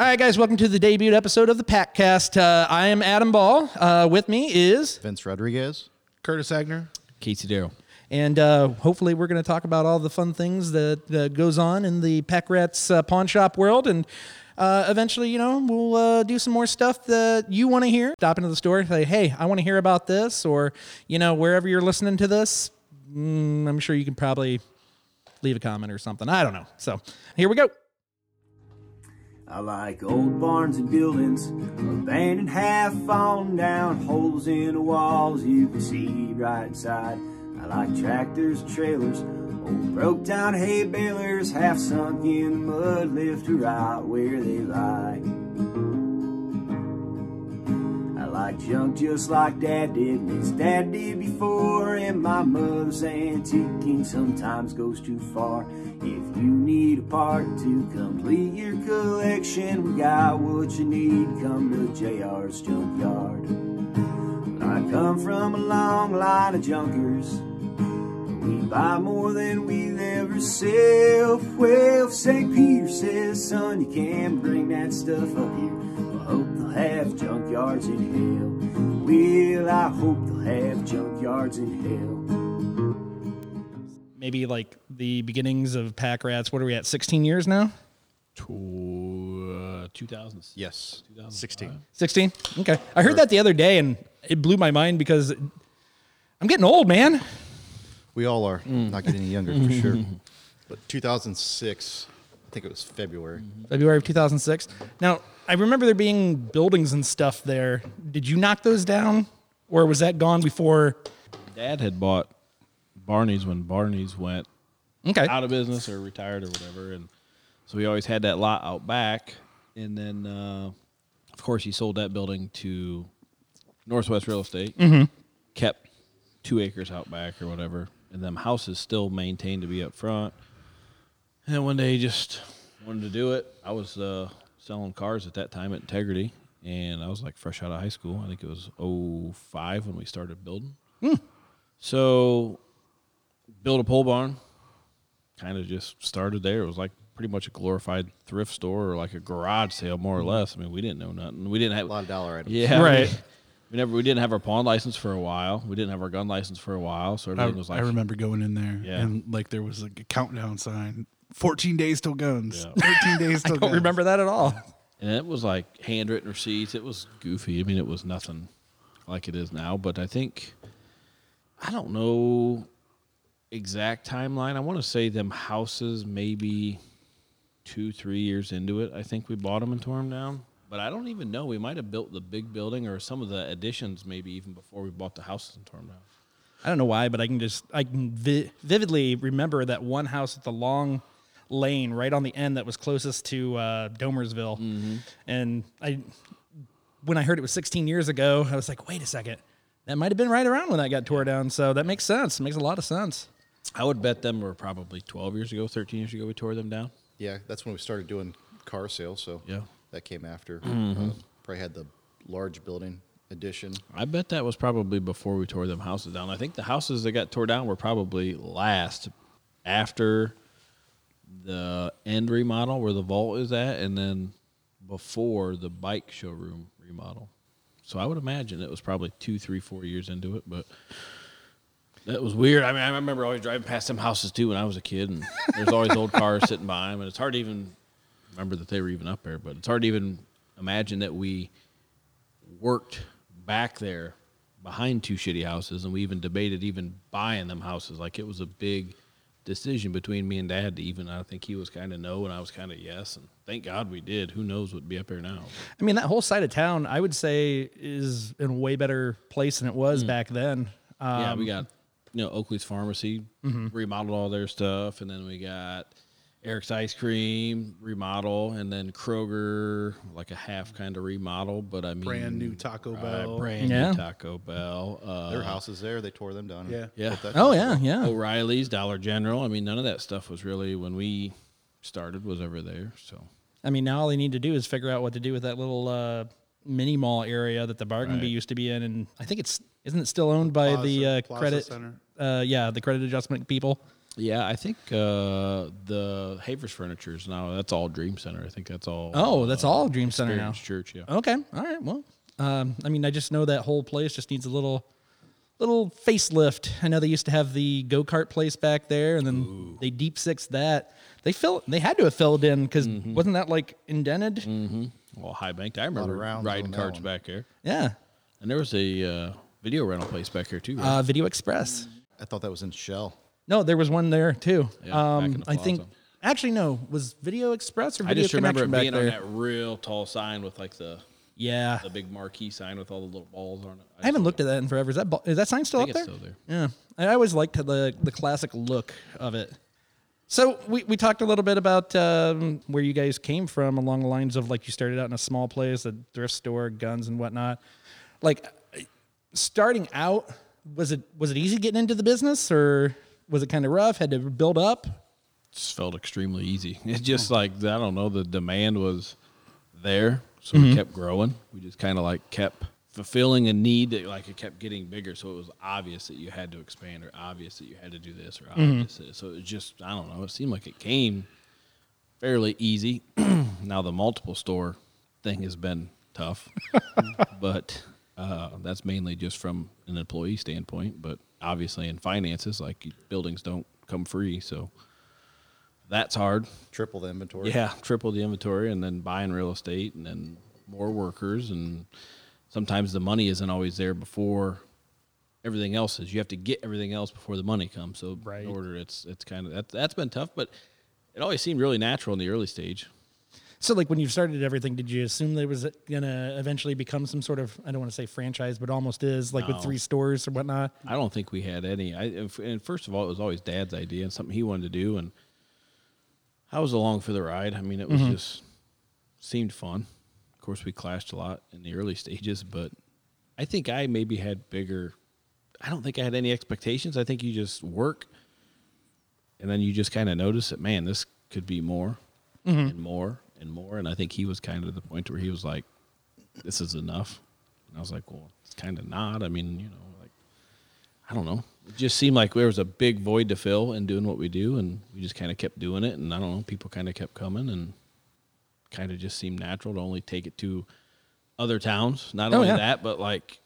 All right, guys, welcome to the debut episode of the Packcast. Uh, I am Adam Ball. Uh, with me is, Vince Rodriguez. Curtis Agner. Casey Derrow. and uh, hopefully we're going to talk about all the fun things that, that goes on in the Pack Rats uh, pawn shop world, and uh, eventually, you know, we'll uh, do some more stuff that you want to hear. Stop into the store, say, "Hey, I want to hear about this," or you know, wherever you're listening to this, mm, I'm sure you can probably leave a comment or something. I don't know. So here we go. I like old barns and buildings, abandoned half fallen down, holes in the walls you can see right inside. I like tractors, trailers, old broke down hay balers, half sunk in mud, left to rot where they lie. Like junk just like dad did, his dad did before, and my mother's antiquing sometimes goes too far. If you need a part to complete your collection, we got what you need. Come to JR's Junkyard. I come from a long line of junkers. We buy more than we ever sell. Well, St. Peter says, son, you can't bring that stuff up here. I hope they'll have junkyards in hell. Well, I hope they'll have junkyards in hell. Maybe like the beginnings of Pack Rats. What are we at? 16 years now? To, uh, 2000. Yes. 16. 16? Okay. I heard that the other day and it blew my mind because I'm getting old, man. We all are. Not getting any younger for sure. But 2006, I think it was February. February of 2006. Now, I remember there being buildings and stuff there. Did you knock those down? Or was that gone before? Dad had bought Barney's when Barney's went Okay. out of business or retired or whatever, and so we always had that lot out back. And then, uh, of course, he sold that building to Northwest Real Estate. Kept two acres out back or whatever, and them houses still maintained to be up front. And then one day, he just wanted to do it. I was uh, selling cars at that time at Integrity, and I was like fresh out of high school. I think it was 05 when we started building. Hmm. So, built a pole barn. Kind of just started there. It was like pretty much a glorified thrift store or like a garage sale, more or hmm. less. I mean, we didn't know nothing. We didn't have A lot of dollar items. yeah, Right. We, we never we didn't have our pawn license for a while. We didn't have our gun license for a while. So I, was like I remember going in there Yeah. and like there was like a countdown sign 14 days till guns. Yeah. 13 days I till don't guns. remember that at all. And it was like handwritten receipts. It was goofy. I mean, it was nothing like it is now. But I think I don't know exact timeline. I want to say them houses maybe two, three years into it. I think we bought them and tore them down. But I don't even know. We might have built the big building or some of the additions maybe even before we bought the houses and tore them down. I don't know why, but I can just I can vi- vividly remember that one house at the long lane right on the end that was closest to uh, Domersville, and I when I heard it was 16 years ago, I was like, wait a second, that might have been right around when that got tore down. So that makes sense. It makes a lot of sense. I would bet them were probably 12 years ago, 13 years ago we tore them down. Yeah, that's when we started doing car sales. So Yeah. that came after. Uh, probably had the large building addition. I bet that was probably before we tore them houses down. I think the houses that got tore down were probably last after the end remodel where the vault is at, and then before the bike showroom remodel. So I would imagine it was probably two, three, four years into it, but that was weird. I mean, I remember always driving past them houses too when I was a kid, and there's always old cars sitting by them, and it's hard to even remember that they were even up there. But it's hard to even imagine that we worked back there behind two shitty houses, and we even debated even buying them houses. Like it was a big decision between me and Dad to even. I think he was kind of no, and I was kind of yes, and thank God we did. Who knows what'd be up there now? I mean, that whole side of town, I would say, is in a way better place than it was back then. Um, yeah, we got you know Oakley's Pharmacy remodeled all their stuff, and then we got Eric's Ice Cream remodel, and then Kroger like a half kind of remodel, but I mean Brand new Taco uh, Bell. brand Yeah. new Taco Bell. Uh, Their house is there. They tore them down. Yeah. Yeah. Oh yeah, Bell. yeah. O'Reilly's, Dollar General. I mean, none of that stuff was really when we started was ever there. So I mean, now all they need to do is figure out what to do with that little uh, mini mall area that the Bargain Bee used to be in, and I think it's isn't it still owned by the uh, Plaza credit? Center. Uh, yeah, the credit adjustment people. Yeah, I think uh, the Havers Furniture is now that's all Dream Center. I think that's all. Oh, that's uh, all Dream Center now. Church, yeah. Okay. All right. Well, um, I mean, I just know that whole place just needs a little, little facelift. I know they used to have the go kart place back there, and then they deep six that. They fill. They had to have filled in because Mm-hmm. wasn't that like indented? Mm-hmm. Well, High Banked. I remember rounds riding on carts one. back there, Yeah. and there was a uh, video rental place back here too. Right? Uh, Video Express. I thought that was in Shell. No, there was one there too. Yeah, um, I think. Actually, no. Was Video Express or I Video just remember Connection back being there? on that real tall sign with like the Yeah. the big marquee sign with all the little balls on it. I haven't looked at that in forever. Is that is that sign still I up there? still there. Yeah, I always liked the the classic look of it. So we, we talked a little bit about um, where you guys came from along the lines of like you started out in a small place, a thrift store, guns and whatnot. Like starting out, was it was it easy getting into the business or was it kind of rough? Had to build up. just felt extremely easy. It's just like I don't know, the demand was there, so Mm-hmm. we kept growing. We just kind of like kept fulfilling a need that like it kept getting bigger. So it was obvious that you had to expand, or obvious that you had to do this, or Mm-hmm. obvious. That, so it was just I don't know. It seemed like it came fairly easy. now the multiple store thing has been tough, but uh, that's mainly just from an employee standpoint. But obviously in finances, like buildings don't come free, so that's hard. Triple the inventory. Yeah, triple the inventory and then buying real estate and then more workers and sometimes the money isn't always there before everything else is. You have to get everything else before the money comes. So Right. in order it's it's kind of that that's been tough, but it always seemed really natural in the early stage. So like when you started everything, did you assume there was gonna eventually become some sort of I don't want to say franchise, but almost is like with three stores or whatnot? I don't think we had any. I and first of all, it was always Dad's idea and something he wanted to do, and I was along for the ride. I mean, it was mm-hmm. just seemed fun. Of course, we clashed a lot in the early stages, but I think I maybe had bigger. I don't think I had any expectations. I think you just work, and then you just kind of notice that man, this could be more mm-hmm. and more and more. And I think he was kind of the point where he was like, "This is enough." And I was like, "Well, it's kind of not." I mean, you know, like I don't know. It just seemed like there was a big void to fill in doing what we do, and we just kind of kept doing it. And I don't know, people kind of kept coming, and kind of just seemed natural to only take it to other towns. Not Oh, only yeah. that, but like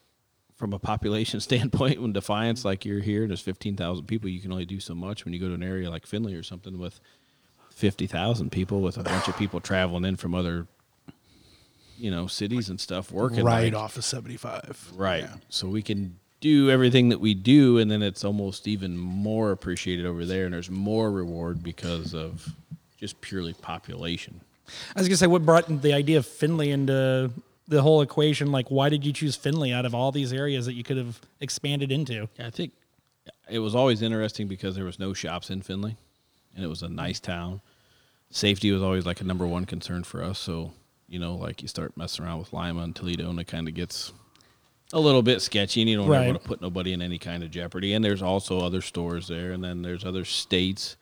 from a population standpoint, when Defiance, like you're here, and there's fifteen thousand people, you can only do so much. When you go to an area like Findlay or something with fifty thousand people, with a bunch of people traveling in from other, you know, cities and stuff, working right like- off of 75. Right. Yeah. So we can do everything that we do, and then it's almost even more appreciated over there, and there's more reward because of just purely population. I was gonna say, what brought the idea of Findlay into the whole equation? Like, why did you choose Findlay out of all these areas that you could have expanded into? I think it was always interesting because there was no shops in Findlay, and it was a nice town. Safety was always like a number one concern for us. So you know, like you start messing around with Lima and Toledo, and it kind of gets a little bit sketchy, and you don't Right. want to put nobody in any kind of jeopardy. And there's also other stores there, and then there's other states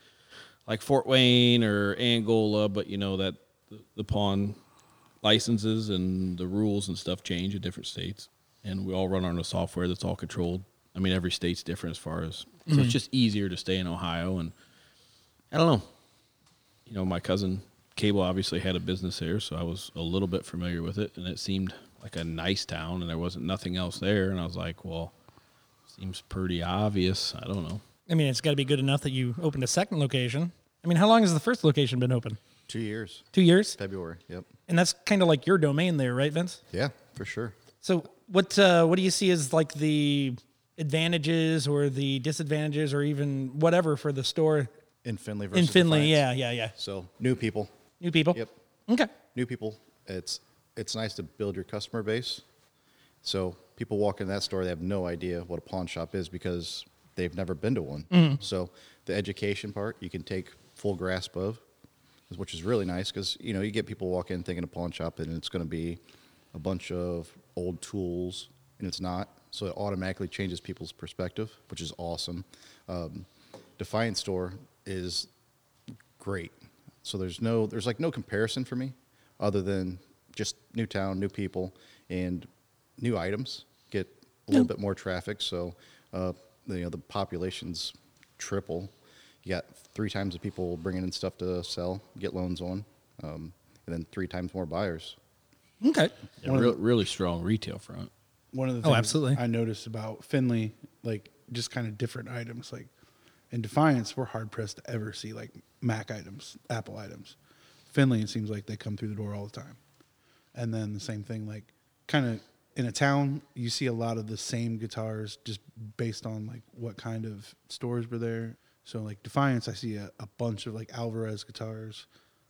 like Fort Wayne or Angola, but you know that the, the pawn licenses and the rules and stuff change in different states, and we all run on a software that's all controlled. I mean, every state's different as far as so it's mm-hmm. just easier to stay in Ohio, and I don't know. You know, my cousin Cable obviously had a business there, so I was a little bit familiar with it, and it seemed like a nice town, and there wasn't nothing else there, and I was like, well, seems pretty obvious. I don't know. I mean, it's got to be good enough that you opened a second location. I mean, how long has the first location been open? Two years. Two years, February. Yep. and that's kind of like your domain there, right, Vince? Yeah, for sure. So, what uh, what do you see as like the advantages or the disadvantages or even whatever for the store In Findlay versus in Findlay? Defiance. Yeah, yeah, yeah. So new people. New people. Yep. Okay. New people. It's it's nice to build your customer base. So people walk in that store, they have no idea what a pawn shop is because they've never been to one. So the education part you can take full grasp of, which is really nice because you know you get people walk in thinking a pawn shop and it's going to be a bunch of old tools and it's not. So it automatically changes people's perspective, which is awesome. Um, Defiant store is great. So there's no there's like no comparison for me other than just new town, new people, and new items. Get a little bit more traffic, so uh, the, you know the population's triple, you got three times the people bringing in stuff to sell, get loans on, um, and then three times more buyers. Okay. Yeah, One of real, the- really strong retail front. One of the Oh, things absolutely. I noticed about Findlay, like just kind of different items. Like in Defiance, we're hard pressed to ever see like Mac items, Apple items. Findlay, it seems like they come through the door all the time. And then the same thing, like kind of in a town, you see a lot of the same guitars just based on like what kind of stores were there. So like Defiance, I see a, a bunch of like Alvarez guitars,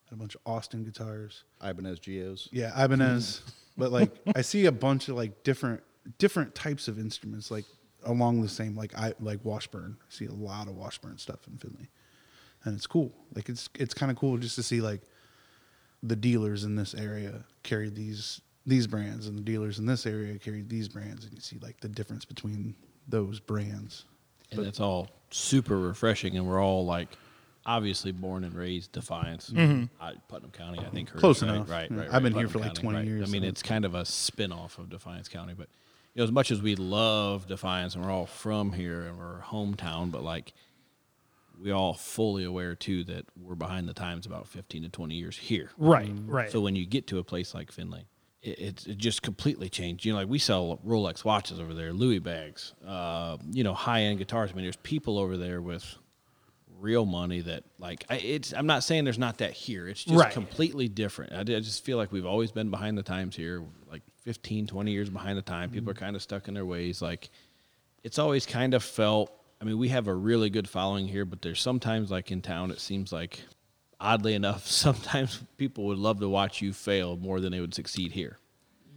and a bunch of Austin guitars. Ibanez Geos. Yeah, Ibanez. but like I see a bunch of like different different types of instruments like along the same like I like Washburn. I see a lot of Washburn stuff in Findlay. And it's cool. Like it's it's kind of cool just to see like the dealers in this area carry these these brands and the dealers in this area carry these brands and you see like the difference between those brands. and it's all super refreshing. And we're all like, obviously born and raised Defiance, mm-hmm. I, Putnam County. I think Curtis, Close right? enough. Right, Yeah. right. I've been right, here Putnam for like County, 20 right. years, I mean, so- it's kind of a spin off of Defiance County, but you know, as much as we love Defiance and we're all from here and we're hometown, but like we all fully aware too that we're behind the times about 15 to 20 years here. Right. Right. So when you get to a place like Findlay, it, it, it just completely changed. You know, like we sell Rolex watches over there, Louis bags, uh, you know, high end guitars. I mean, there's people over there with real money that like I, it's. I'm not saying there's not that here. It's just Right. completely different. I just feel like we've always been behind the times here, like 15, 20 years behind the time. People are mm-hmm. kind of stuck in their ways. Like it's always kind of felt. I mean, we have a really good following here, but there's sometimes like in town, it seems like, oddly enough, sometimes people would love to watch you fail more than they would succeed here.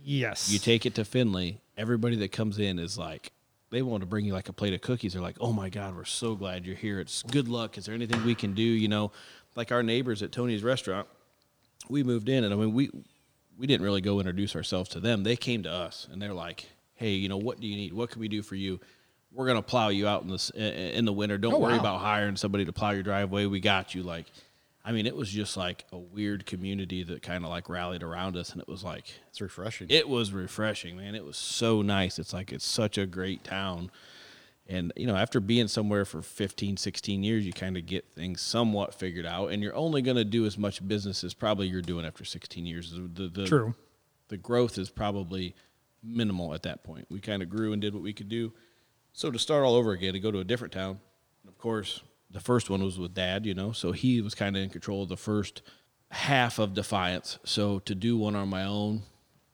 yes. You take it to Findlay, everybody that comes in is like, they want to bring you like a plate of cookies. They're like, oh my God, we're so glad you're here. It's good luck. Is there anything we can do? You know, like our neighbors at Tony's restaurant, we moved in and I mean, we, we didn't really go introduce ourselves to them. They came to us and they're like, hey, you know, what do you need? What can we do for you? We're going to plow you out in the, in the winter. Don't Oh, worry wow. about hiring somebody to plow your driveway. We got you. Like, I mean, it was just like a weird community that kind of like rallied around us. And it was like, It's refreshing. it was refreshing, man. It was so nice. It's like it's such a great town. And you know, after being somewhere for 15, 16 years, you kind of get things somewhat figured out and you're only going to do as much business as probably you're doing after 16 years. The, the, True. The growth is probably minimal at that point. We kind of grew and did what we could do. So to start all over again, to go to a different town, of course, the first one was with dad, you know, so he was kind of in control of the first half of Defiance. So to do one on my own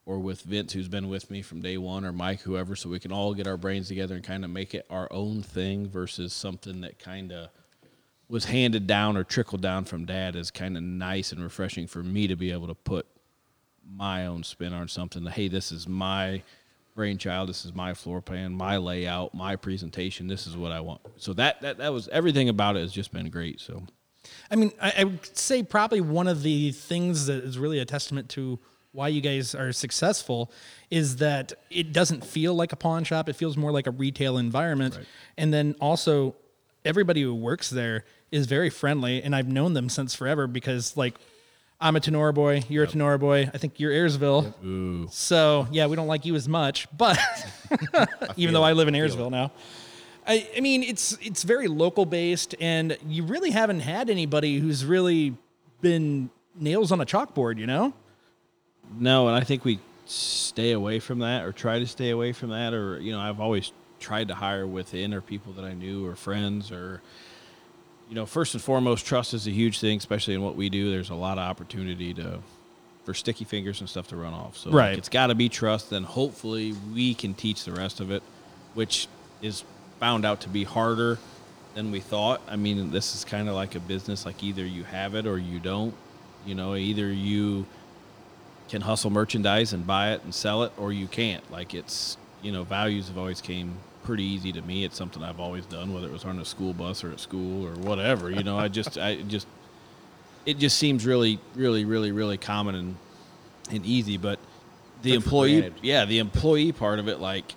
or with Vince, who's been with me from day one, or Mike, whoever, so we can all get our brains together and kind of make it our own thing versus something that kind of was handed down or trickled down from dad is kind of nice and refreshing for me to be able to put my own spin on something. Hey, this is my brainchild. This is my floor plan, my layout, my presentation. This is what I want. So that that that was everything about it has just been great. So I mean, I, I would say probably one of the things that is really a testament to why you guys are successful is that it doesn't feel like a pawn shop. It feels more like a retail environment. Right. And then also, everybody who works there is very friendly. And I've known them since forever because, like, I'm a Tinora boy. You're a Tinora boy. I think you're Ayersville. So, yeah, we don't like you as much, but even though I live in Ayersville now. I, I mean, it's it's very local based, and you really haven't had anybody who's really been nails on a chalkboard, you know? No, and I think we stay away from that or try to stay away from that. Or you know, I've always tried to hire within or people that I knew or friends or you know, first and foremost, trust is a huge thing, especially in what we do. There's a lot of opportunity to for sticky fingers and stuff to run off. So like, Right. it's got to be trust. Then hopefully we can teach the rest of it, which is found out to be harder than we thought. I mean, this is kind of like a business. Like either you have it or you don't. You know, either you can hustle merchandise and buy it and sell it, or you can't. Like it's you know, values have always came pretty easy to me. It's something I've always done, whether it was on a school bus or at school or whatever. You know, I just I just it just seems really, really, really, really common and and easy. But the for employee, granted. yeah, the employee part of it, like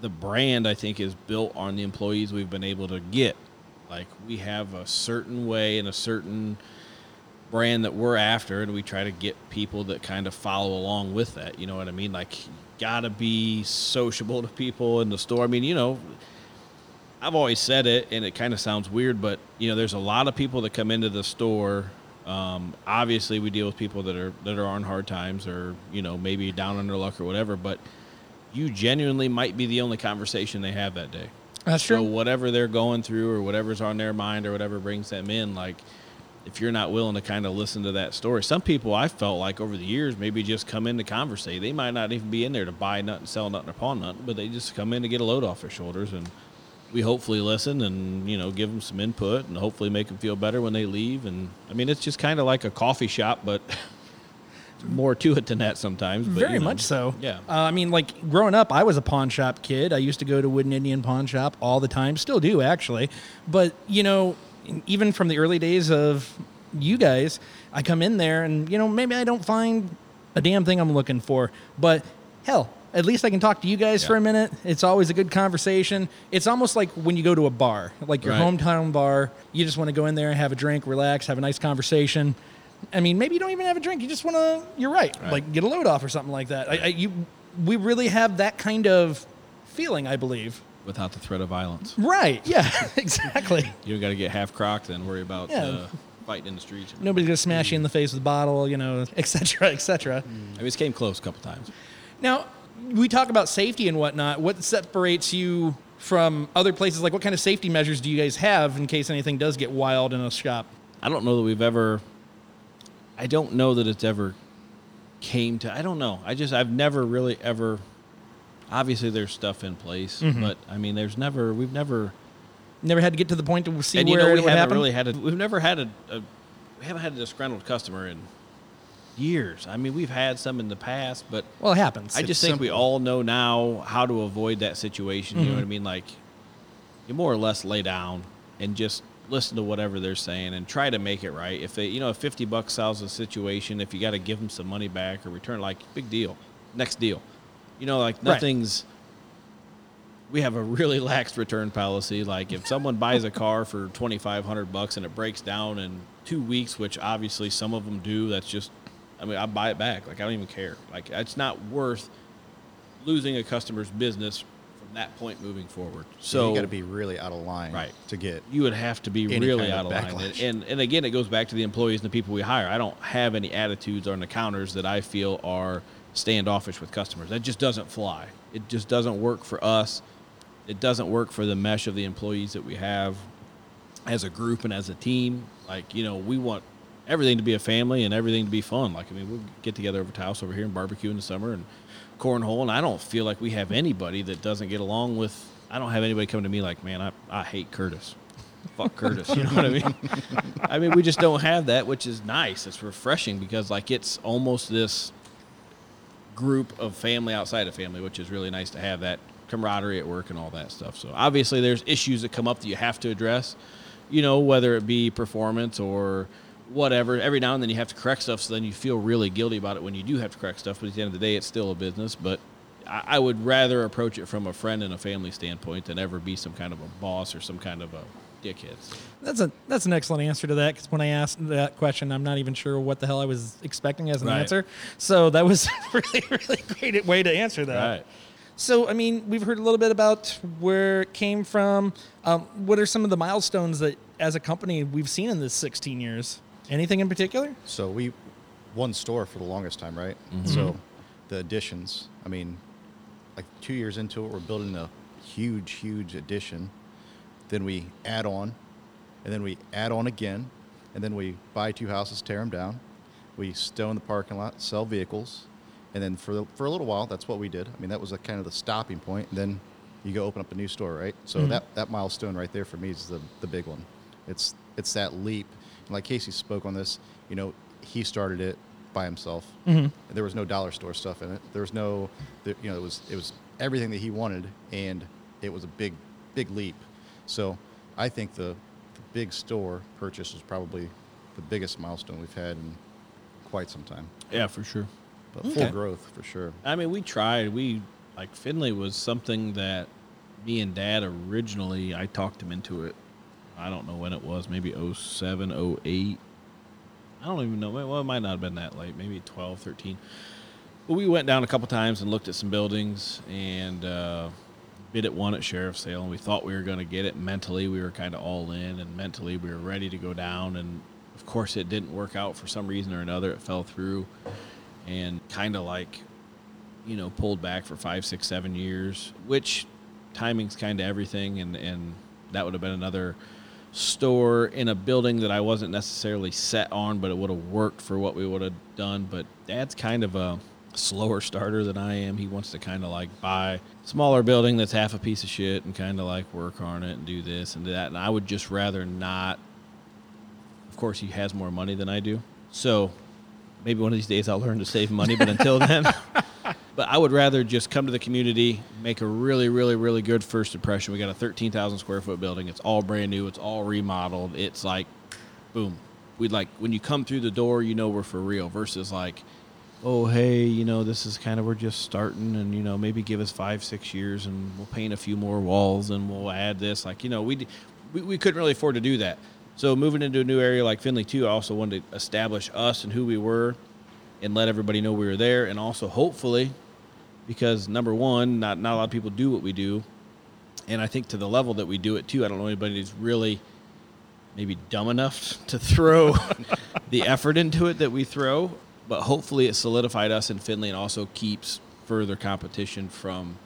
the brand, I think is built on the employees we've been able to get. Like we have a certain way and a certain brand that we're after, and we try to get people that kind of follow along with that. You know what I mean? Like, gotta be sociable to people in the store. I mean, you know, I've always said it, and it kind of sounds weird, but you know, there's a lot of people that come into the store. Um, obviously, we deal with people that are that are on hard times, or you know, maybe down on their luck or whatever. But you genuinely might be the only conversation they have that day. That's So true. whatever they're going through, or whatever's on their mind, or whatever brings them in, like if you're not willing to kind of listen to that story, some people I felt like over the years maybe just come in to conversate. They might not even be in there to buy nothing, sell nothing, or pawn nothing, but they just come in to get a load off their shoulders, and we hopefully listen and you know give them some input and hopefully make them feel better when they leave. And I mean, it's just kind of like a coffee shop, but more to it than that sometimes. But, Very you know, much so. Yeah. Uh, I mean, like growing up, I was a pawn shop kid. I used to go to Wooden Indian Pawn Shop all the time. Still do, actually. But, you know, even from the early days of you guys, I come in there and, you know, maybe I don't find a damn thing I'm looking for. But hell, at least I can talk to you guys for a minute. It's always a good conversation. It's almost like when you go to a bar, like your Right. hometown bar. You just want to go in there, and have a drink, relax, have a nice conversation. I mean, maybe you don't even have a drink. You just want to. You're right. Right. Like get a load off or something like that. I, I, you, we really have that kind of feeling, I believe. Without the threat of violence, Right. Yeah. exactly. you don't got to get half crocked and worry about Yeah. uh, fighting in the streets. Nobody's gonna smash you in the face with a bottle, you know, et cetera, et cetera. I mean, this came close a couple times. Now, we talk about safety and whatnot. What separates you from other places? Like, what kind of safety measures do you guys have in case anything does get wild in a shop? I don't know that we've ever. I don't know that it's ever came to. I don't know. I just I've never really ever. Obviously, there's stuff in place, Mm-hmm. but I mean, there's never. We've never. Never had to get to the point to see and you where know, we it haven't really had a. We've never had a, a. We haven't had a disgruntled customer in years. I mean, we've had some in the past, but well, it happens. I just think we all know now how to avoid that situation. You know what I mean? Like, you more or less lay down and just listen to whatever they're saying and try to make it right. If they, you know, if 50 bucks solves the situation, if you got to give them some money back or return, like, big deal. Next deal. You know, like, Right. nothing's. We have a really lax return policy. Like, if someone buys a car for 2500 bucks and it breaks down in two weeks, which obviously some of them do, that's just, I mean, I buy it back. Like, I don't even care. Like, it's not worth losing a customer's business from that point moving forward. So you got to be really out of line Right. to get. you would have to be really kind out of of line. backlash. And, and again, it goes back to the employees and the people we hire. I don't have any attitudes on the counters that I feel are standoffish with customers. That just doesn't fly. It just doesn't work for us. It doesn't work for the mesh of the employees that we have as a group and as a team. Like, you know, we want everything to be a family and everything to be fun. Like, I mean, we'll get together over to house over here and barbecue in the summer and cornhole. And I don't feel like we have anybody that doesn't get along with. I don't have anybody come to me like, man, I, I hate Curtis. Fuck Curtis. You know what I mean? I mean, we just don't have that, which is nice. It's refreshing because, like, it's almost this group of family outside of family, which is really nice to have that camaraderie at work and all that stuff. So obviously, there's issues that come up that you have to address. You know, whether it be performance or whatever. Every now and then you have to correct stuff, so then you feel really guilty about it when you do have to correct stuff. But at the end of the day, it's still a business. But I, would rather approach it from a friend and a family standpoint than ever be some kind of a boss or some kind of a dickhead. That's a that's an excellent answer to that because when I asked that question, I'm not even sure what the hell I was expecting as an Right. answer. So that was really really great way to answer that. Right. So I mean, we've heard a little bit about where it came from. Um, what are some of the milestones that, as a company, we've seen in this 16 years? Anything in particular? So we one store for the longest time, right? So the additions. I mean, like two years into it, we're building a huge, huge addition. Then we add on, and then we add on again, and then we buy two houses, tear them down. We stow in the parking lot, sell vehicles, and then for the, for a little while, that's what we did. I mean, that was a kind of the stopping point. And then you go open up a new store, right? So that that milestone right there for me is the the big one. It's it's that leap. And like Casey spoke on this, you know, he started it by himself. Mm-hmm. There was no dollar store stuff in it. There was no, you know, it was it was everything that he wanted, and it was a big big leap. So I think the, the big store purchase was probably the biggest milestone we've had in quite some time. Yeah, for sure. But Okay. full growth for sure. I mean, we tried. We like Findlay was something that me and Dad originally. I talked him into it. I don't know when it was. Maybe 07, 08. I don't even know. Well, it might not have been that late. Maybe 12, 13. But we went down a couple times and looked at some buildings and uh, bid at one at sheriff's sale, and we thought we were going to get it. Mentally, we were kind of all in, and mentally, we were ready to go down. And of course, it didn't work out for some reason or another. It fell through, and kind of like, you know, pulled back for five, six, seven years, which timing's kind of everything, and and that would have been another store in a building that I wasn't necessarily set on, but it would have worked for what we would have done. But Dad's kind of a slower starter than I am. He wants to kind of like buy smaller building that's half a piece of shit and kind of like work on it and do this and do that. And I would just rather not. Of course, he has more money than I do, so maybe one of these days I'll learn to save money. But until then. But I would rather just come to the community, make a really, really, really good first impression. We got a 13,000 square foot building. It's all brand new. It's all remodeled. It's like, boom. We'd like, when you come through the door, you know we're for real versus like, oh, hey, you know, this is kind of, we're just starting and, you know, maybe give us five, six years and we'll paint a few more walls and we'll add this. Like, you know, we, we, we couldn't really afford to do that. So moving into a new area like Findlay too, I also wanted to establish us and who we were and let everybody know we were there. And also hopefully because number one, not not a lot of people do what we do, and I think to the level that we do it too, I don't know anybody who's really maybe dumb enough to throw the effort into it that we throw. But hopefully, it solidified us in Findlay and also keeps further competition from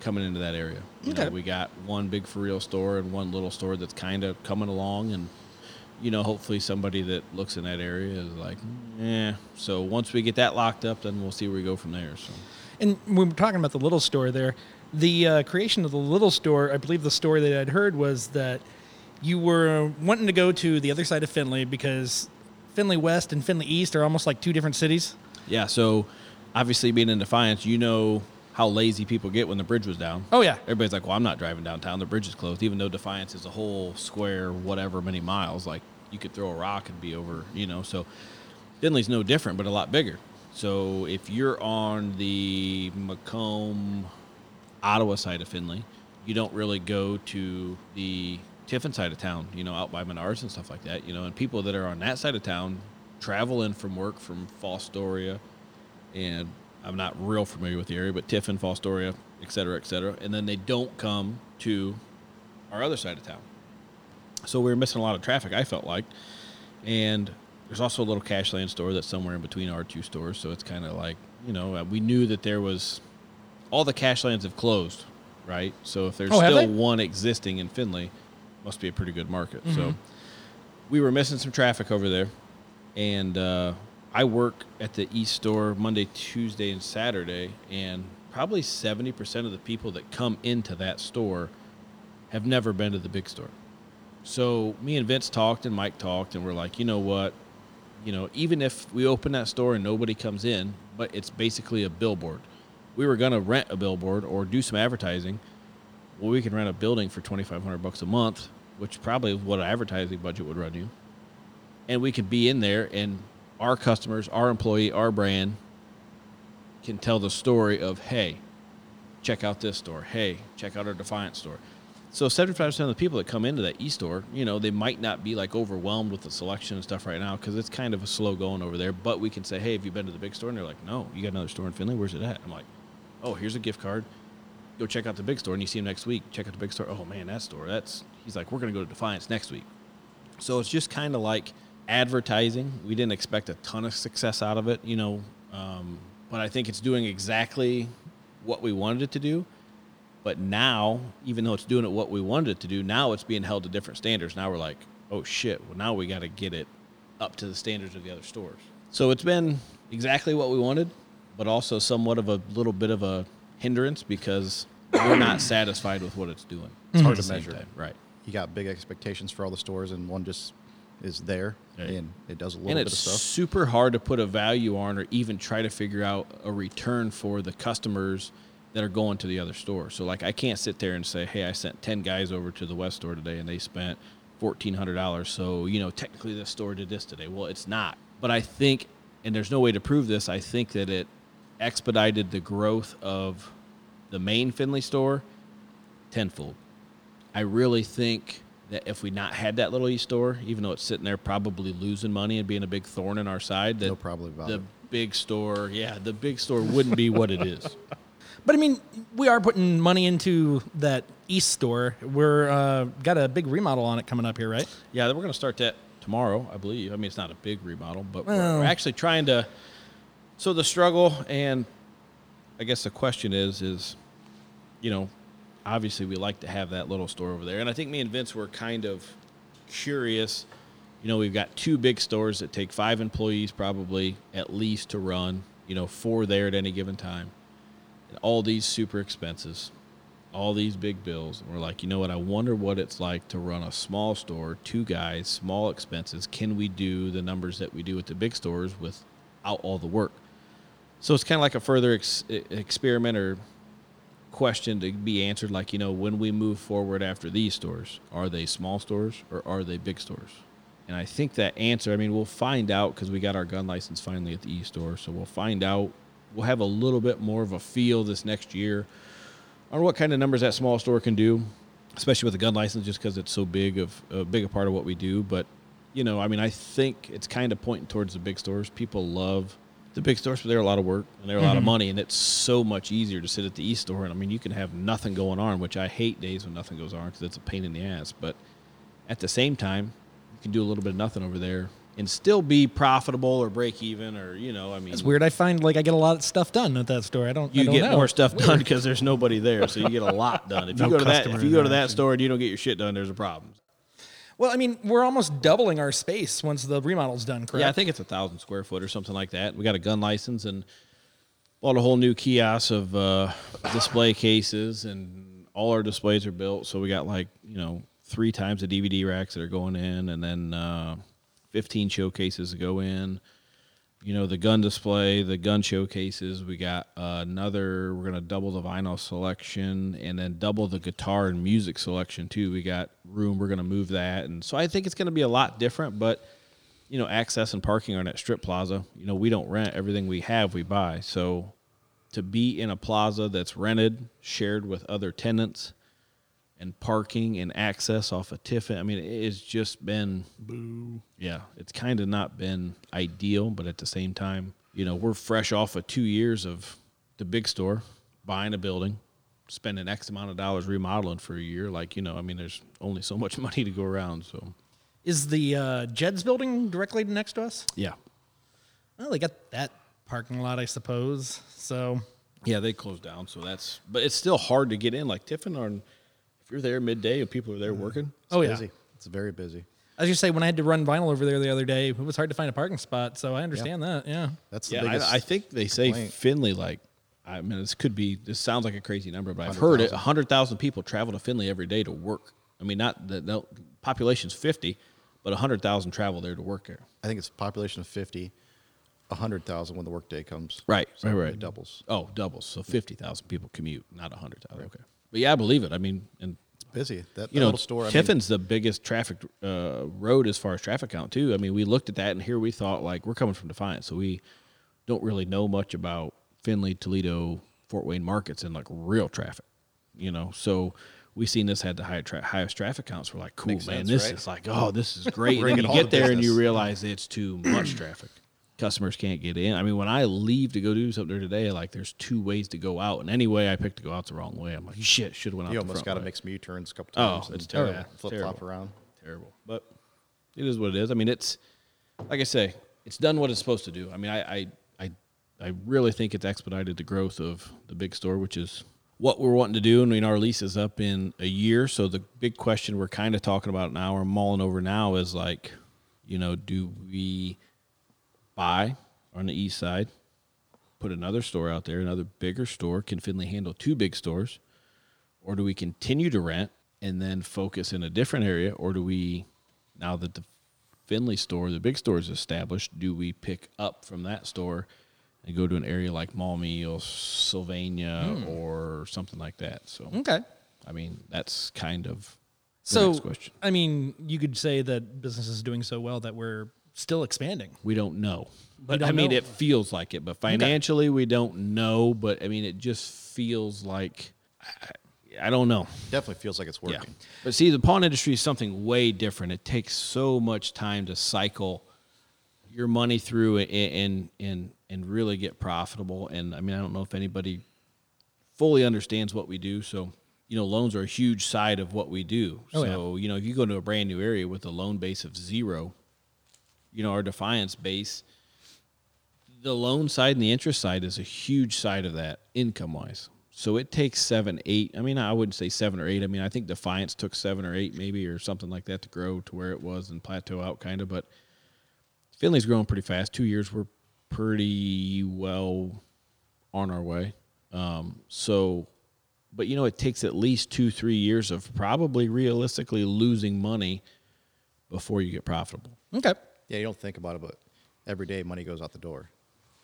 coming into that area. You know, Okay. we got one big for real store and one little store that's kind of coming along and you know, hopefully somebody that looks in that area is like, eh. So once we get that locked up, then we'll see where we go from there. So And when we're talking about the little store there, the uh, creation of the little store, I believe the story that I'd heard was that you were wanting to go to the other side of Findlay because Findlay West and Findlay East are almost like two different cities. yeah, so obviously being in Defiance, you know how lazy people get when the bridge was down. Oh, yeah. Everybody's like, well, I'm not driving downtown. The bridge is closed, even though Defiance is a whole square, whatever many miles. Like you could throw a rock and be over, you know. So Findlay's no different, but a lot bigger. So if you're on the Macomb, Ottawa side of Findlay, you don't really go to the Tiffin side of town, you know, out by Menards and stuff like that, you know. And people that are on that side of town travel in from work from Fostoria, and I'm not real familiar with the area, but Tiffin, Fostoria, et cetera, et cetera. And then they don't come to our other side of town. So we were missing a lot of traffic, I felt like. And there's also a little Cashland store that's somewhere in between our two stores. So it's kind of like, you know, we knew that there was all the Cashlands have closed, right? So if there's Oh, still one existing in Findlay, must be a pretty good market. So we were missing some traffic over there. And uh, I work at the East store Monday, Tuesday, and Saturday. And probably 70% of the people that come into that store have never been to the big store. So me and Vince talked and Mike talked, and we're like, you know what? You know, even if we open that store and nobody comes in, but it's basically a billboard. We were gonna rent a billboard or do some advertising. Well, we can rent a building for twenty five hundred bucks a month, which probably is what an advertising budget would run you. And we could be in there, and our customers, our employee, our brand can tell the story of, hey, check out this store. Hey, check out our Defiant store. So 75% of the people that come into that e-store, you know, they might not be like overwhelmed with the selection and stuff right now because it's kind of a slow going over there. But we can say, hey, have you been to the big store? And they're like, no, you got another store in Findlay. Where's it at? I'm like, oh, here's a gift card. Go check out the big store. And you see him next week. Check out the big store. Oh, man, that store. That's, he's like, we're going to go to Defiance next week. So it's just kind of like advertising. We didn't expect a ton of success out of it, you know, um, but I think it's doing exactly what we wanted it to do. But now, even though it's doing it what we wanted it to do, now it's being held to different standards. Now we're like, oh shit, well, now we got to get it up to the standards of the other stores. So it's been exactly what we wanted, but also somewhat of a little bit of a hindrance because we're not satisfied with what it's doing. It's hard to measure. time. Right. You got big expectations for all the stores, and one just is there, Right. and it does a little and bit it's of stuff. super hard to put a value on or even try to figure out a return for the customers that are going to the other store. So like I can't sit there and say, "Hey, I sent 10 guys over to the West store today and they spent $1400." So, you know, technically this store did this today. Well, it's not. But I think and there's no way to prove this, I think that it expedited the growth of the main Findlay store tenfold. I really think that if we not had that little East store, even though it's sitting there probably losing money and being a big thorn in our side, that No problem about the it. big store, yeah, the big store wouldn't be what it is. But I mean, we are putting money into that East store. We're uh, got a big remodel on it coming up here, right? Yeah, we're going to start that tomorrow, I believe. I mean, it's not a big remodel, but we're- Well- we're actually trying to. So the struggle, and I guess the question is, is, you know, obviously we like to have that little store over there, and I think me and Vince were kind of curious. You know, we've got two big stores that take five employees probably at least to run. You know, four there at any given time, and all these super expenses all these big bills. And we're like, you know what? I wonder what it's like to run a small store, two guys, small expenses. Can we do the numbers that we do at the big stores without all the work? So it's kind of like a further ex- experiment or question to be answered. Like, you know, when we move forward after these stores, are they small stores or are they big stores? And I think that answer, I mean, we'll find out because we got our gun license finally at the e store. So we'll find out. We'll have a little bit more of a feel this next year on what kind of numbers that small store can do, especially with a gun license, just because it's so big of a big a part of what we do. But you know, I mean, I think it's kind of pointing towards the big stores. People love the big stores, but they're a lot of work and they're a lot of mm-hmm. money, and it's so much easier to sit at the e store. And I mean, you can have nothing going on, which I hate days when nothing goes on because it's a pain in the ass. But at the same time, you can do a little bit of nothing over there and still be profitable or break even, or you know, I mean, It's weird. I find like I get a lot of stuff done at that store. I don't. I you don't get know. more stuff done because there's nobody there, so you get a lot done. If you go to that, if you go to that store and you don't get your shit done, there's a problem. Well, I mean, we're almost doubling our space once the remodel's done. Correct? Yeah, I think it's a thousand square foot or something like that. We got a gun license and bought a whole new kiosk of uh, display cases, and all our displays are built. So we got like you know three times the DVD racks that are going in, and then uh, 15 showcases to go in. You know the gun display, the gun showcases. We got uh, another. We're gonna double the vinyl selection, and then double the guitar and music selection too. We got room. We're gonna move that, and so I think it's gonna be a lot different, but you know, access and parking are that strip plaza. You know, we don't rent everything we have, we buy. So to be in a plaza that's rented, shared with other tenants, and parking and access off of Tiffin, I mean, it's just been boo. Yeah, it's kind of not been ideal, but at the same time, you know, we're fresh off of two years of the big store, buying a building, spending X amount of dollars remodeling for a year. Like, you know, I mean, there's only so much money to go around. So, Is the uh, Jed's building directly next to us? yeah. Well, they got that parking lot, I suppose. So Yeah, they closed down, so that's. But it's still hard to get in. Like Tiffin, on if you're there midday and people are there mm. working, oh yeah. busy. It's very busy. As you say, when I had to run vinyl over there the other day, it was hard to find a parking spot. So I understand that. Yeah. That's the yeah, biggest. I, I think they say complaint. Findlay. Like, I mean, this could be. This sounds like a crazy number, but I've heard it. 100,000. hundred thousand people travel to Findlay every day to work. I mean, not the no, population's fifty, but hundred thousand travel there to work there. I think it's a population of 50, 100,000 when the workday comes. Right, So right, right. It doubles. Oh, doubles. So fifty thousand people commute, not hundred thousand. Okay, but yeah, I believe it. I mean, and It's busy. That, that you know, little store. I mean, Tiffin's the biggest traffic uh, road as far as traffic count too. I mean, we looked at that, and here we thought like we're coming from Defiance, so we don't really know much about Findlay, Toledo, Fort Wayne markets and like real traffic. You know, so we seen this had the high tra- highest traffic counts. We're like, cool, Makes man, sense, this right? is like, oh, this is great. and then you get the there and you realize it's too much traffic. Customers can't get in. I mean, when I leave to go do something there today, like there's two ways to go out, and anyway, I picked to go out the wrong way. I'm like, shit, should have went out. you almost got to make some U-turns a couple Oh, times. it's and terrible. Flip Terrible. flop around. terrible. But it is what it is. I mean, it's like I say, it's done what it's supposed to do. I mean, I I I, I really think it's expedited the growth of the big store, which is what we're wanting to do. And you know, our lease is up in a year, so the big question we're kind of talking about now, or mulling over now, is like, you know, do we buy on the east side, put another store out there, another bigger store? Can Findlay handle two big stores? or do we continue to rent and then focus in a different area or do we now that the findlay store the big store is established do we pick up from that store and go to an area like Maumee or Sylvania hmm. or something like that so Okay. i mean that's kind of So I mean, you could say that business is doing so well that we're still expanding. we don't know but don't i mean know. it feels like it but financially we don't know but i mean it just feels like i, I don't know Definitely feels like it's working. Yeah. But see, the pawn industry is something way different. It takes so much time to cycle your money through and and and, and really get profitable. And I mean, I don't know if anybody fully understands what we do. So, you know, loans are a huge side of what we do. Oh, yeah. so, you know, if you go to a brand new area with a loan base of zero, you know, our Defiance base, the loan side and the interest side is a huge side of that income wise. So it takes seven, eight. I mean, I wouldn't say seven or eight. I mean, I think Defiance took seven or eight, maybe, or something like that to grow to where it was and plateau out kind of. But Findlay's growing pretty fast. Two years, we're pretty well on our way. Um, so, but you know, it takes at least two, three years of probably realistically losing money before you get profitable. Okay. Yeah, you don't think about it, but every day money goes out the door.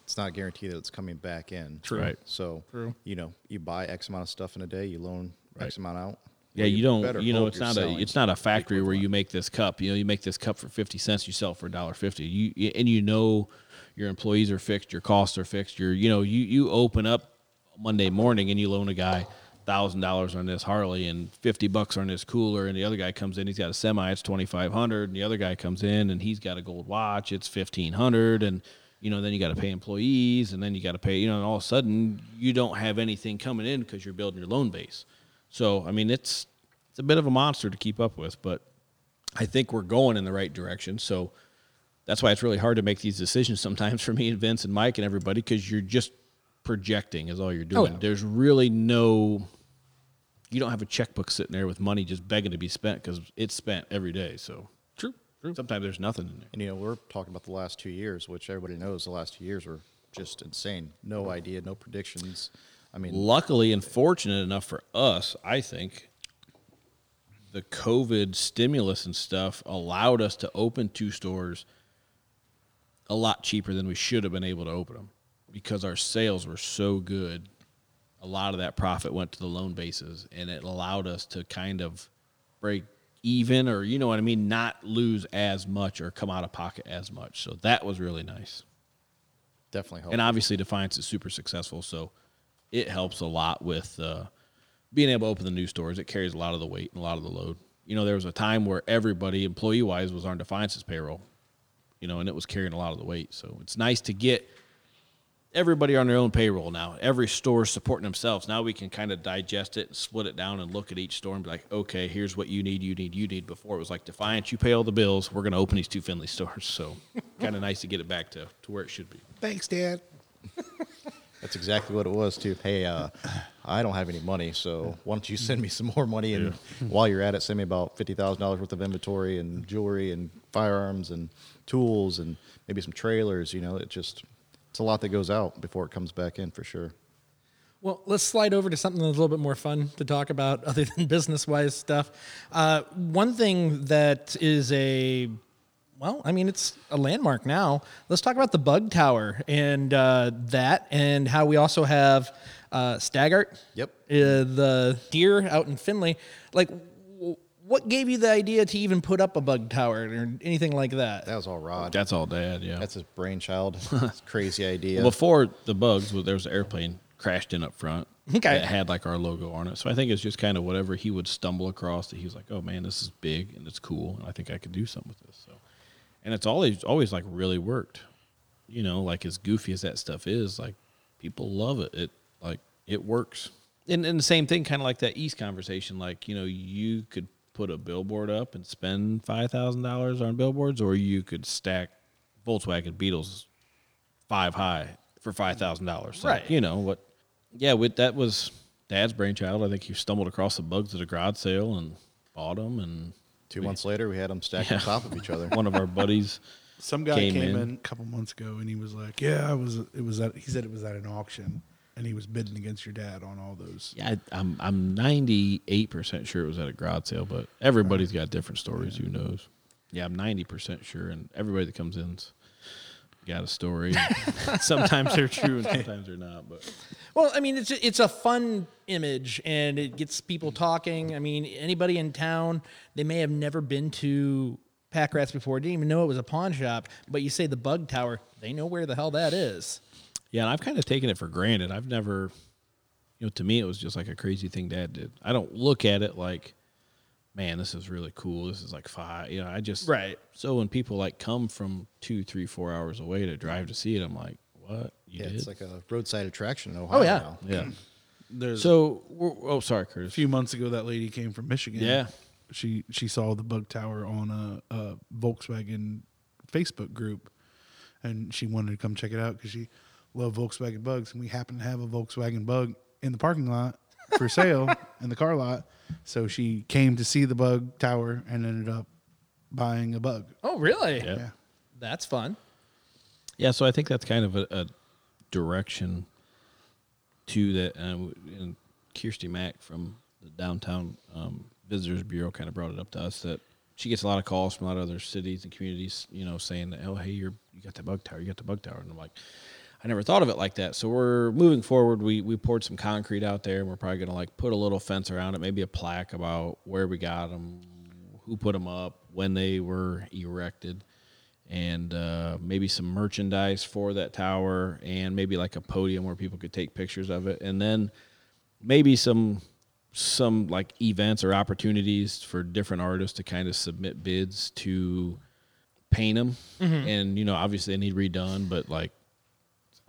It's not guaranteed that it's coming back in. True. Right. So, True. you know, you buy X amount of stuff in a day, you loan X amount out. Yeah, Well, you don't. You know, hope it's you're not a. selling It's not a factory where you make this cup. You know, you make this cup for fifty cents. You sell it for a dollar fifty. You you- and you know, your employees are fixed. Your costs are fixed. Your you know you you open up Monday morning and you loan a guy thousand dollars on this Harley and fifty bucks on this cooler, and the other guy comes in. He's got a semi. It's twenty five hundred, and the other guy comes in and he's got a gold watch. It's fifteen hundred, and you know then you got to pay employees, and then you got to pay. You know, and all of a sudden you don't have anything coming in because you're building your loan base. So I mean, it's it's a bit of a monster to keep up with, but I think we're going in the right direction. So that's why it's really hard to make these decisions sometimes for me and Vince and Mike and everybody because you're just projecting is all you're doing. Oh, yeah. There's really no you don't have a checkbook sitting there with money just begging to be spent because it's spent every day. So true, true. Sometimes there's nothing in there. And you know, we're talking about the last two years, which everybody knows the last two years were just insane. No idea, no predictions. I mean, Luckily and fortunate enough for us, I think the COVID stimulus and stuff allowed us to open two stores a lot cheaper than we should have been able to open them because our sales were so good. A lot of that profit went to the loan bases and it allowed us to kind of break even or you know what I mean, not lose as much or come out of pocket as much. So that was really nice. definitely helped. And obviously, Defiance is super successful, so it helps a lot with uh, being able to open the new stores. It carries a lot of the weight and a lot of the load. You know, there was a time where everybody, employee wise, was on Defiance's payroll, you know, and it was carrying a lot of the weight. So it's nice to get everybody on their own payroll now. Every store is supporting themselves. Now we can kind of digest it and split it down and look at each store and be like, okay, here's what you need, you need, you need. Before it was like Defiance, you pay all the bills. We're going to open these two Findlay stores. So kind of nice to get it back to, to where it should be. Thanks, Dad. That's exactly what it was too. Hey, uh, I don't have any money, so why don't you send me some more money? And while you're at it, send me about fifty thousand dollars worth of inventory and jewelry and firearms and tools and maybe some trailers. You know, it just it's a lot that goes out before it comes back in for sure. Well, let's slide over to something that's a little bit more fun to talk about other than business wise stuff. Uh, one thing that is a well, I mean, it's a landmark now. Let's talk about the Bug Tower and uh, that, and how we also have uh, Stag Art. Yep. Uh, the deer out in Findlay. Like, what gave you the idea to even put up a Bug Tower or anything like that? That was all Rod. That's all dad, yeah. That's his brainchild. It's a crazy idea. Well, before the bugs, well, there was an airplane crashed in up front. Okay. That had like our logo on it. So I think it's just kind of whatever he would stumble across that he was like, oh man, this is big and it's cool. And I think I could do something with this. So, and it's always, always like really worked. You know, like as goofy as that stuff is, like people love it. It like, it works. And, and the same thing, kind of like that East conversation. Like, you know, you could put a billboard up and spend $5,000 on billboards, or you could stack Volkswagen Beetles five high for five thousand dollars. Right. You know what? Yeah, with that was Dad's brainchild. I think he stumbled across the bugs at a garage sale and bought them. And Two months later, we had them stacked on top of each other. one of our buddies, Some guy Came came, in. in. a couple months ago and he was like, "Yeah, I was. It was at." He said it was at an auction, and he was bidding against your dad on all those. yeah, I, I'm I'm ninety eight percent sure it was at a garage sale, but everybody's got different stories. Who knows? Yeah, I'm ninety percent sure, and everybody that comes in's got a story. sometimes they're true and sometimes they're not. But Well, I mean, it's it's a fun image and it gets people talking. I mean, anybody in town, they may have never been to Pack Rats before, didn't even know it was a pawn shop. But you say the Bug Tower, they know where the hell that is. Yeah, and I've kind of taken it for granted. I've never, you know, to me it was just like a crazy thing Dad did. I don't look at it like, man, this is really cool. This is like five. You know, I just Right. So when people like come from two, three, four hours away to drive to see it, I'm like, what you Yeah, did? it's like a roadside attraction in oh, Ohio. Oh, yeah. now. yeah, there's So, we're, oh, sorry, a few months ago that lady came from Michigan. Yeah. She she saw the bug tower on a, a Volkswagen Facebook group, and she wanted to come check it out because she loved Volkswagen bugs, and we happen to have a Volkswagen bug in the parking lot for sale in the car lot. So she came to see the bug tower and ended up buying a bug. Oh, really? Yeah. Yeah. That's fun. Yeah, so I think that's kind of a, a direction to that. Uh, and Kirsty Mack from the downtown um, visitors bureau kind of brought it up to us that she gets a lot of calls from a lot of other cities and communities, you know, saying that, oh, hey, you're you got the bug tower, you got the bug tower, and I'm like, I never thought of it like that. So we're moving forward. We we poured some concrete out there, and we're probably gonna like put a little fence around it, maybe a plaque about where we got them, who put them up, when they were erected and uh, maybe some merchandise for that tower and maybe like a podium where people could take pictures of it and then maybe some some like events or opportunities for different artists to kind of submit bids to paint them and you know obviously they need redone but like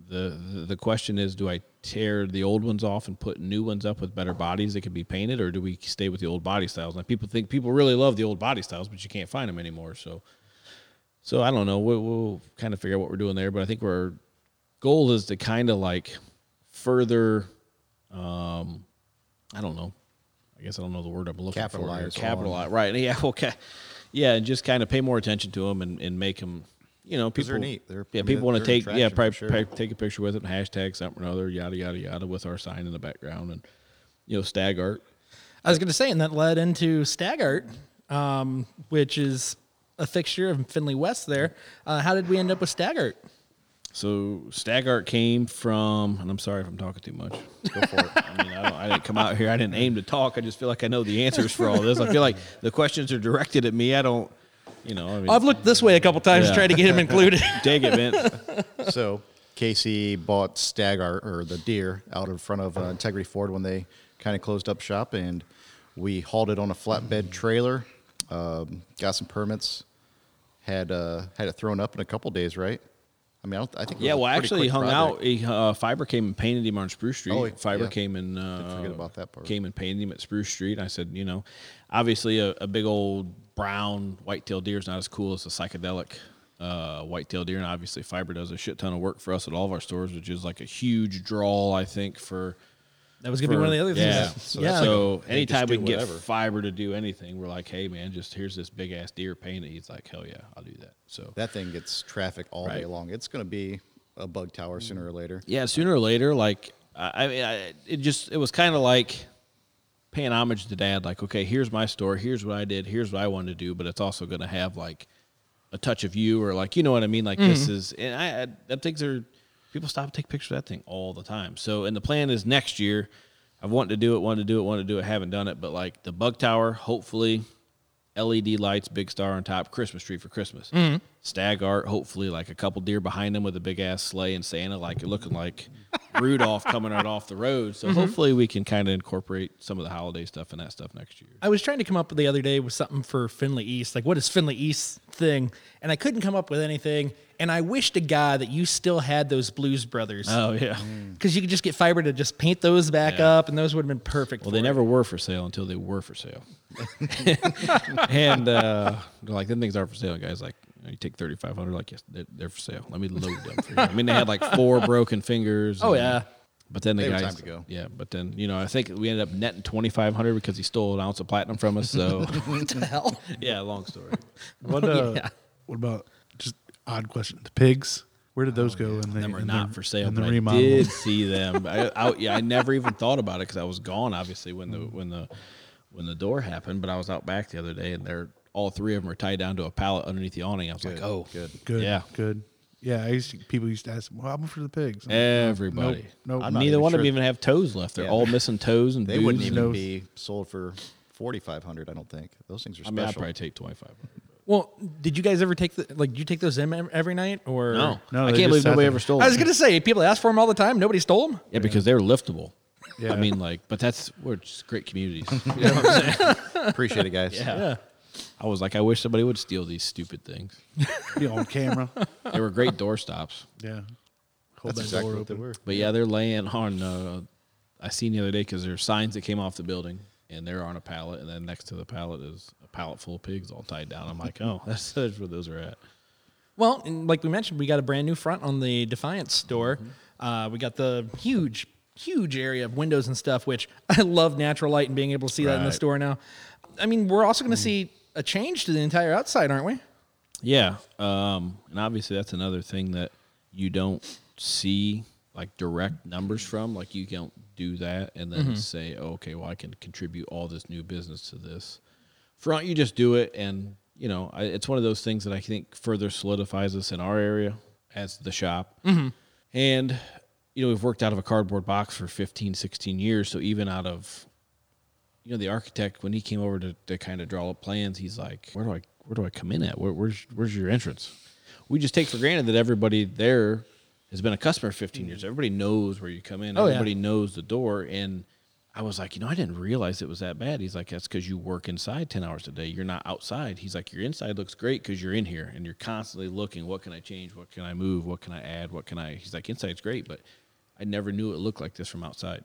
the, the question is do I tear the old ones off and put new ones up with better bodies that can be painted or do we stay with the old body styles now people think people really love the old body styles but you can't find them anymore so so I don't know. We'll, we'll kind of figure out what we're doing there, but I think our goal is to kind of like further. Um, I don't know. I guess I don't know the word I'm looking Capitalize for. Capitalize, right? Yeah. Okay. Yeah, and just kind of pay more attention to them and, and make them. You know, people they're neat. They're- yeah, I mean, people want to take yeah, probably, sure. probably take a picture with it, and hashtag something or other, yada yada yada, with our sign in the background and you know stag art. I was going to say, and that led into Stag Art, um, which is a fixture of Findlay West there. Uh, how did we end up with Stag Art? So stag art came from, and I'm sorry if I'm talking too much. Go for it. I mean, I, don't, I didn't come out here. I didn't aim to talk. I just feel like I know the answers for all this. I feel like the questions are directed at me. I don't, you know. I mean, I've looked this way a couple times to Yeah. try to get him included. dig it, Vince. so Casey bought Stag Art or the deer out in front of uh, Integrity Ford when they kind of closed up shop, and we hauled it on a flatbed trailer. Um, got some permits, had uh, had it thrown up in a couple days, right? I mean, I, don't, I think. it Yeah, was well, pretty actually, quick hung project. out. He, uh, Fiber came and painted him on Spruce Street. Oh, he- Fiber yeah. came and uh, forget about that part. Came and painted him at Spruce Street. I said, you know, obviously a, a big old brown white-tailed deer is not as cool as a psychedelic uh, white-tailed deer, and obviously Fiber does a shit ton of work for us at all of our stores, which is like a huge draw, I think, for. That was going to be one of the other things. Yeah. So, yeah. so They anytime we do can get. Fiber to do anything, we're like, hey man, just here's this big ass deer painted. He's like, hell yeah, I'll do that. So That thing gets traffic all day long. It's going to be a bug tower sooner or later. Yeah, sooner or later, like I, I mean, I, it just it was kind of like paying homage to Dad. Like, okay, here's my story here's what I did, here's what I wanted to do, but it's also going to have like a touch of you or like you know what I mean. Like this mm-hmm. is, and I, I that things are people stop and take pictures of that thing all the time. So, and the plan is next year. I've wanted to do it, wanted to do it, wanted to do it, haven't done it, but like the bug tower, hopefully. LED lights, big star on top, Christmas tree for Christmas. Mm-hmm. Stag art, hopefully like a couple deer behind them with a big ass sleigh and Santa, like looking like Rudolph coming out off the road. So mm-hmm. hopefully we can kind of incorporate some of the holiday stuff and that stuff next year. I was trying to come up with the other day with something for Findlay East. Like, what is Findlay East thing? And I couldn't come up with anything. And I wish to God that you still had those Blues Brothers. Oh yeah. Because you could just get fiber to just paint those back Yeah. up, and those would have been perfect. Well, for they it. never were for sale until they were for sale. and uh, they're like, them things are for sale, guys. Like, you take thirty five hundred. Like, yes, they're, they're for sale. Let me load them for you. I mean, they had like four broken fingers. Oh, and- yeah. But then the They have guys, time to go. yeah. But then you know, I think we ended up netting twenty five hundred because he stole an ounce of platinum from us. So What the hell? yeah, long story. What uh, Yeah. what about just odd question? The pigs? Where did those oh, go? In the, Them are not the, for sale. In the But I did see them. I, I, yeah, I never even thought about it because I was gone, obviously, when the when the when the door happened. But I was out back the other day, and they're all three of them are tied down to a pallet underneath the awning. I was like, oh, good. Good. Yeah. Good. Yeah. I used to, people used to ask, "Well, I'm for the pigs?" I'm like, Everybody. Nope. Uh, I'm Neither even one of them even have toes left. They're Yeah. all missing toes and They wouldn't even nose. be sold for forty five hundred. I don't think those things are I special. mean, I'd probably take twenty five. Well, did you guys ever take the like? Do you take those in every night or No, No, I they can't just believe sat nobody there. ever stole. Them. I was them. gonna say people ask for them all the time. Nobody stole them. Yeah, because they're liftable. Yeah. I mean, like, but that's we're just great communities. You know what I'm saying? Appreciate it, guys. Yeah. I was like, I wish somebody would steal these stupid things. Be on camera. They were great door stops. Yeah. Hold That's that exactly door what they open. were. But yeah, they're laying on uh, I seen the other day because there there's signs that came off the building and they're on a pallet, and then next to the pallet is a pallet full of pigs all tied down. I'm like, oh, that's, that's where those are at. Well, and like we mentioned, we got a brand new front on the Defiance store. Mm-hmm. Uh, we got the huge, huge area of windows and stuff, which I love natural light and being able to see that in the store now. I mean, we're also going to see a change to the entire outside, aren't we? Yeah, um, and obviously that's another thing that you don't see like direct numbers from. Like you don't do that and then mm-hmm. say, oh, okay, well I can contribute all this new business to this front. You just do it, and you know I, it's one of those things that I think further solidifies us in our area as the shop. Mm-hmm. And you know we've worked out of a cardboard box for 15, 16 years, so even out of you know, the architect when he came over to, to kind of draw up plans, he's like, "Where do I where do I come in at? Where, where's where's your entrance?" We just take for granted that everybody there has been a customer for 15 years. Mm-hmm. Everybody knows where you come in. Oh, yeah. everybody knows the door. And I was like, you know, I didn't realize it was that bad. He's like, that's because you work inside 10 hours a day. You're not outside. He's like, your inside looks great because you're in here and you're constantly looking. What can I change? What can I move? What can I add? What can I? He's like, inside's great, but I never knew it looked like this from outside.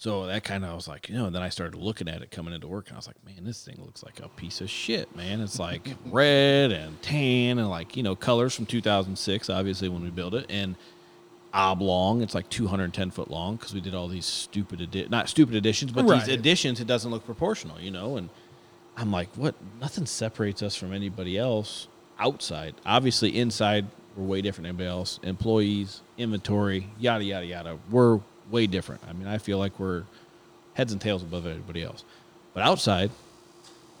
So that kind of I was like, you know, and then I started looking at it coming into work, and I was like, man, this thing looks like a piece of shit, man. It's like red and tan and like you know colors from 2006, obviously when we built it, and oblong. It's like 210 foot long because we did all these stupid not stupid additions, but Right. these additions. It doesn't look proportional, you know. And I'm like, what? Nothing separates us from anybody else outside. Obviously, inside we're way different than anybody else. Employees, inventory, yada yada yada. We're way different. I mean, I feel like we're heads and tails above everybody else. But outside,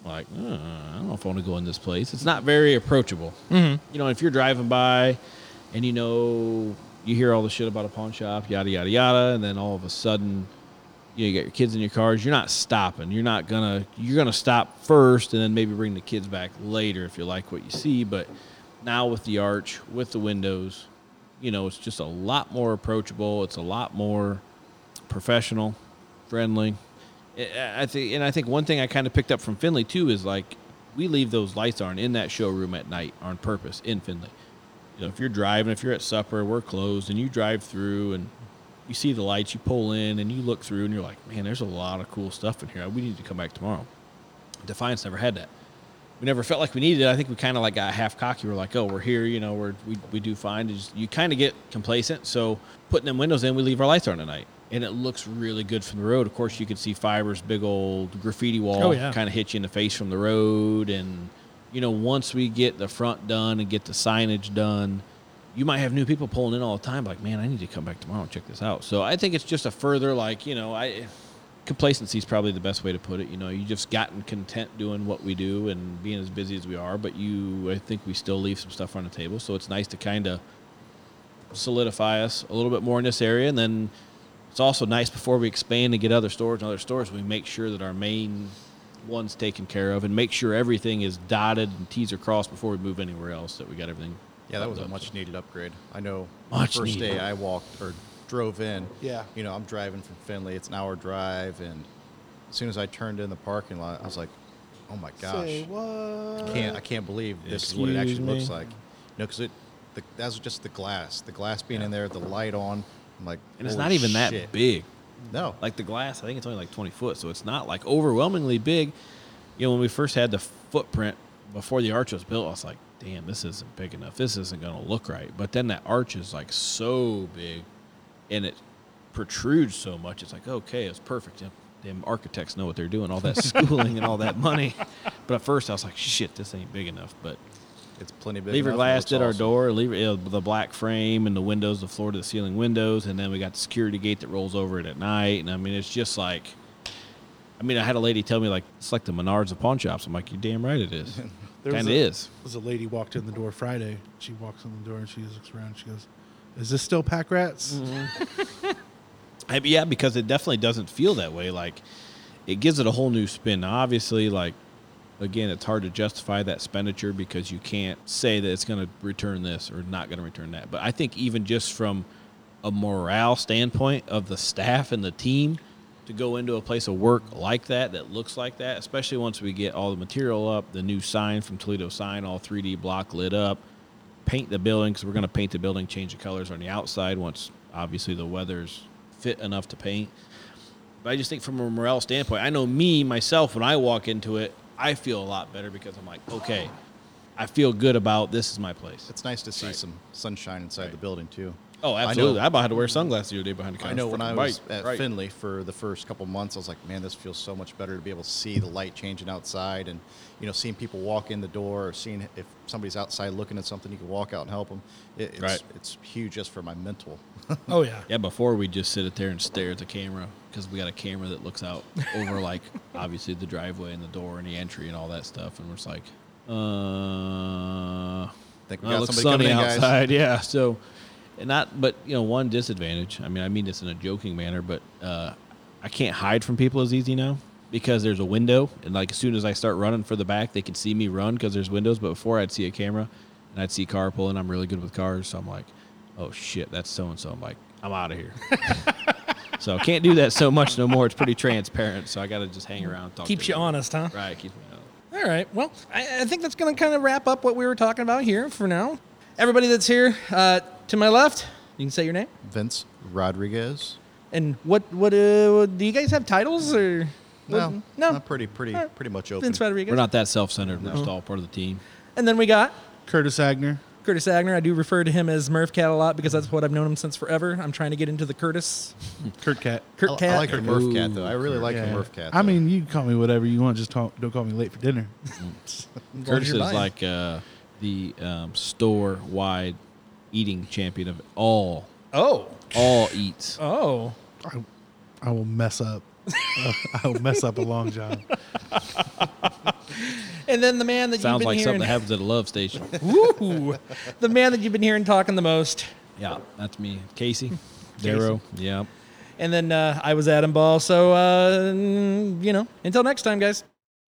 like, uh, I don't know if I want to go in this place. It's not very approachable. Mm-hmm. You know, if you're driving by and you know you hear all the shit about a pawn shop, yada yada yada, and then all of a sudden you, know, you get your kids in your cars, you're not stopping. You're not gonna you're gonna stop first and then maybe bring the kids back later if you like what you see. But now with the arch, with the windows, you know, it's just a lot more approachable. It's a lot more professional, friendly. I think, and I think one thing I kind of picked up from Findlay too is like we leave those lights on in that showroom at night on purpose in Findlay. You know, if you're driving, if you're at supper, we're closed, and you drive through and you see the lights, you pull in and you look through, and you're like, man, there's a lot of cool stuff in here. We need to come back tomorrow. Defiance never had that. We never felt like we needed it. I think we kind of like got half cocky. We're like, oh, we're here, you know, we're, we we do fine. Just- you kind of get complacent. So putting them windows in, we leave our lights on at night, and it looks really good from the road. Of course, you can see fibers, big old graffiti wall, Oh, yeah. kind of hit you in the face from the road. And you know, once we get the front done and get the signage done, you might have new people pulling in all the time. Like, man, I need to come back tomorrow and check this out. So I think it's just a further like, you know, I complacency is probably the best way to put it. You know, you just gotten content doing what we do and being as busy as we are, but you, I think we still leave some stuff on the table. So it's nice to kind of solidify us a little bit more in this area. And then it's also nice before we expand and get other stores and other stores, we make sure that our main one's taken care of and make sure everything is dotted and T's are crossed before we move anywhere else, that we got everything. Yeah, that was a up. much needed upgrade. I know Much the first needed. day I walked or drove in. Yeah. You know, I'm driving from Findlay. It's an hour drive, and as soon as I turned in the parking lot, I was like, "Oh my gosh, Say what? I can't I can't believe this is what it actually Excuse looks like." You know, because it the, that's just the glass, the glass being in there, the light on. I'm like, And it's not even that big. No, Like the glass, I think it's only like 20 foot, so it's not like overwhelmingly big. You know, when we first had the footprint before the arch was built, I was like, damn, this isn't big enough. This isn't going to look right. But then that arch is like so big and it protrudes so much. It's like, okay, it's perfect. Damn architects know what they're doing, all that schooling and all that money. But at first I was like, shit, this ain't big enough. But it's plenty big. Lever and it Glass did our door, lever, you know, the black frame and the windows, the floor to the ceiling windows, and then we got the security gate that rolls over it at night. And I mean, it's just like, I mean, I had a lady tell me like it's like the Menards of pawn shops. I'm like, you're damn right it is. And There was a- There's a lady walked in the door Friday. She walks in the door and she looks around. She goes, "Is this still pack rats?" Mm-hmm. Yeah, because it definitely doesn't feel that way. Like, it gives it a whole new spin. Now, obviously, like, again, it's hard to justify that expenditure because you can't say that it's going to return this or not going to return that. But I think even just from a morale standpoint of the staff and the team to go into a place of work like that, that looks like that, especially once we get all the material up, the new sign from Toledo Sign, all 3D block lit up, paint the building because we're going to paint the building, change the colors on the outside once obviously the weather's fit enough to paint. But I just think from a morale standpoint, I know me myself when I walk into it, I feel a lot better because I'm like, okay, I feel good about this is my place. It's nice to see some sunshine inside the building too. Oh, I know- absolutely. I, about had to wear sunglasses the other day behind the counter. I know when I was bright, at bright. Findlay for the first couple months, I was like, man, this feels so much better to be able to see the light changing outside and, you know, seeing people walk in the door or seeing if somebody's outside looking at something, you can walk out and help them. It, it's, Right. it's huge just for my mental. Oh yeah. Yeah, before we just sit it there and stare at the camera because we got a camera that looks out over like obviously the driveway and the door and the entry and all that stuff, and we're just like, uh, Think we well, it got looks somebody sunny coming in, guys. outside. Yeah, so and not, but you know, one disadvantage. I mean, I mean this in a joking manner, but uh, I can't hide from people as easy now because there's a window, and like as soon as I start running for the back, they can see me run because there's windows. But before I'd see a camera and I'd see car pulling. I'm really good with cars, so I'm like, oh shit, that's so and so. I'm like, I'm out of here. so I can't do that so much no more. It's pretty transparent, so I got to just hang around. and Keeps you honest, huh? Right, keeps me honest. All right. Well, I, I think that's going to kind of wrap up what we were talking about here for now. Everybody that's here, uh, to my left, you can say your name. Vince Rodriguez. And what what uh, do you guys have titles or? No, what- no. not pretty, pretty, All right. pretty much open. Vince Rodriguez. We're not that self-centered. We're just all part of the team. And then we got Curtis Agner. Curtis Agner. I do refer to him as Murph Cat a lot because that's what I've known him since forever. I'm trying to get into the Curtis Kurt Cat. Kurt I, Cat. I like the Murph cat though. I really like the Yeah. Murph cat. I mean, you can call me whatever you want. Just talk, don't call me late for dinner. Curtis is buying. like uh, the um, store-wide eating champion of all oh all eats. oh. I, I will mess up. I will mess up a long john. And then the man that Sounds you've been like something hearing, that happens at a love station. Woo! the man that you've been hearing talking the most. yeah, that's me, Casey. Derrow. Yeah. And then uh, I was Adam Ball. So uh, you know, until next time, guys.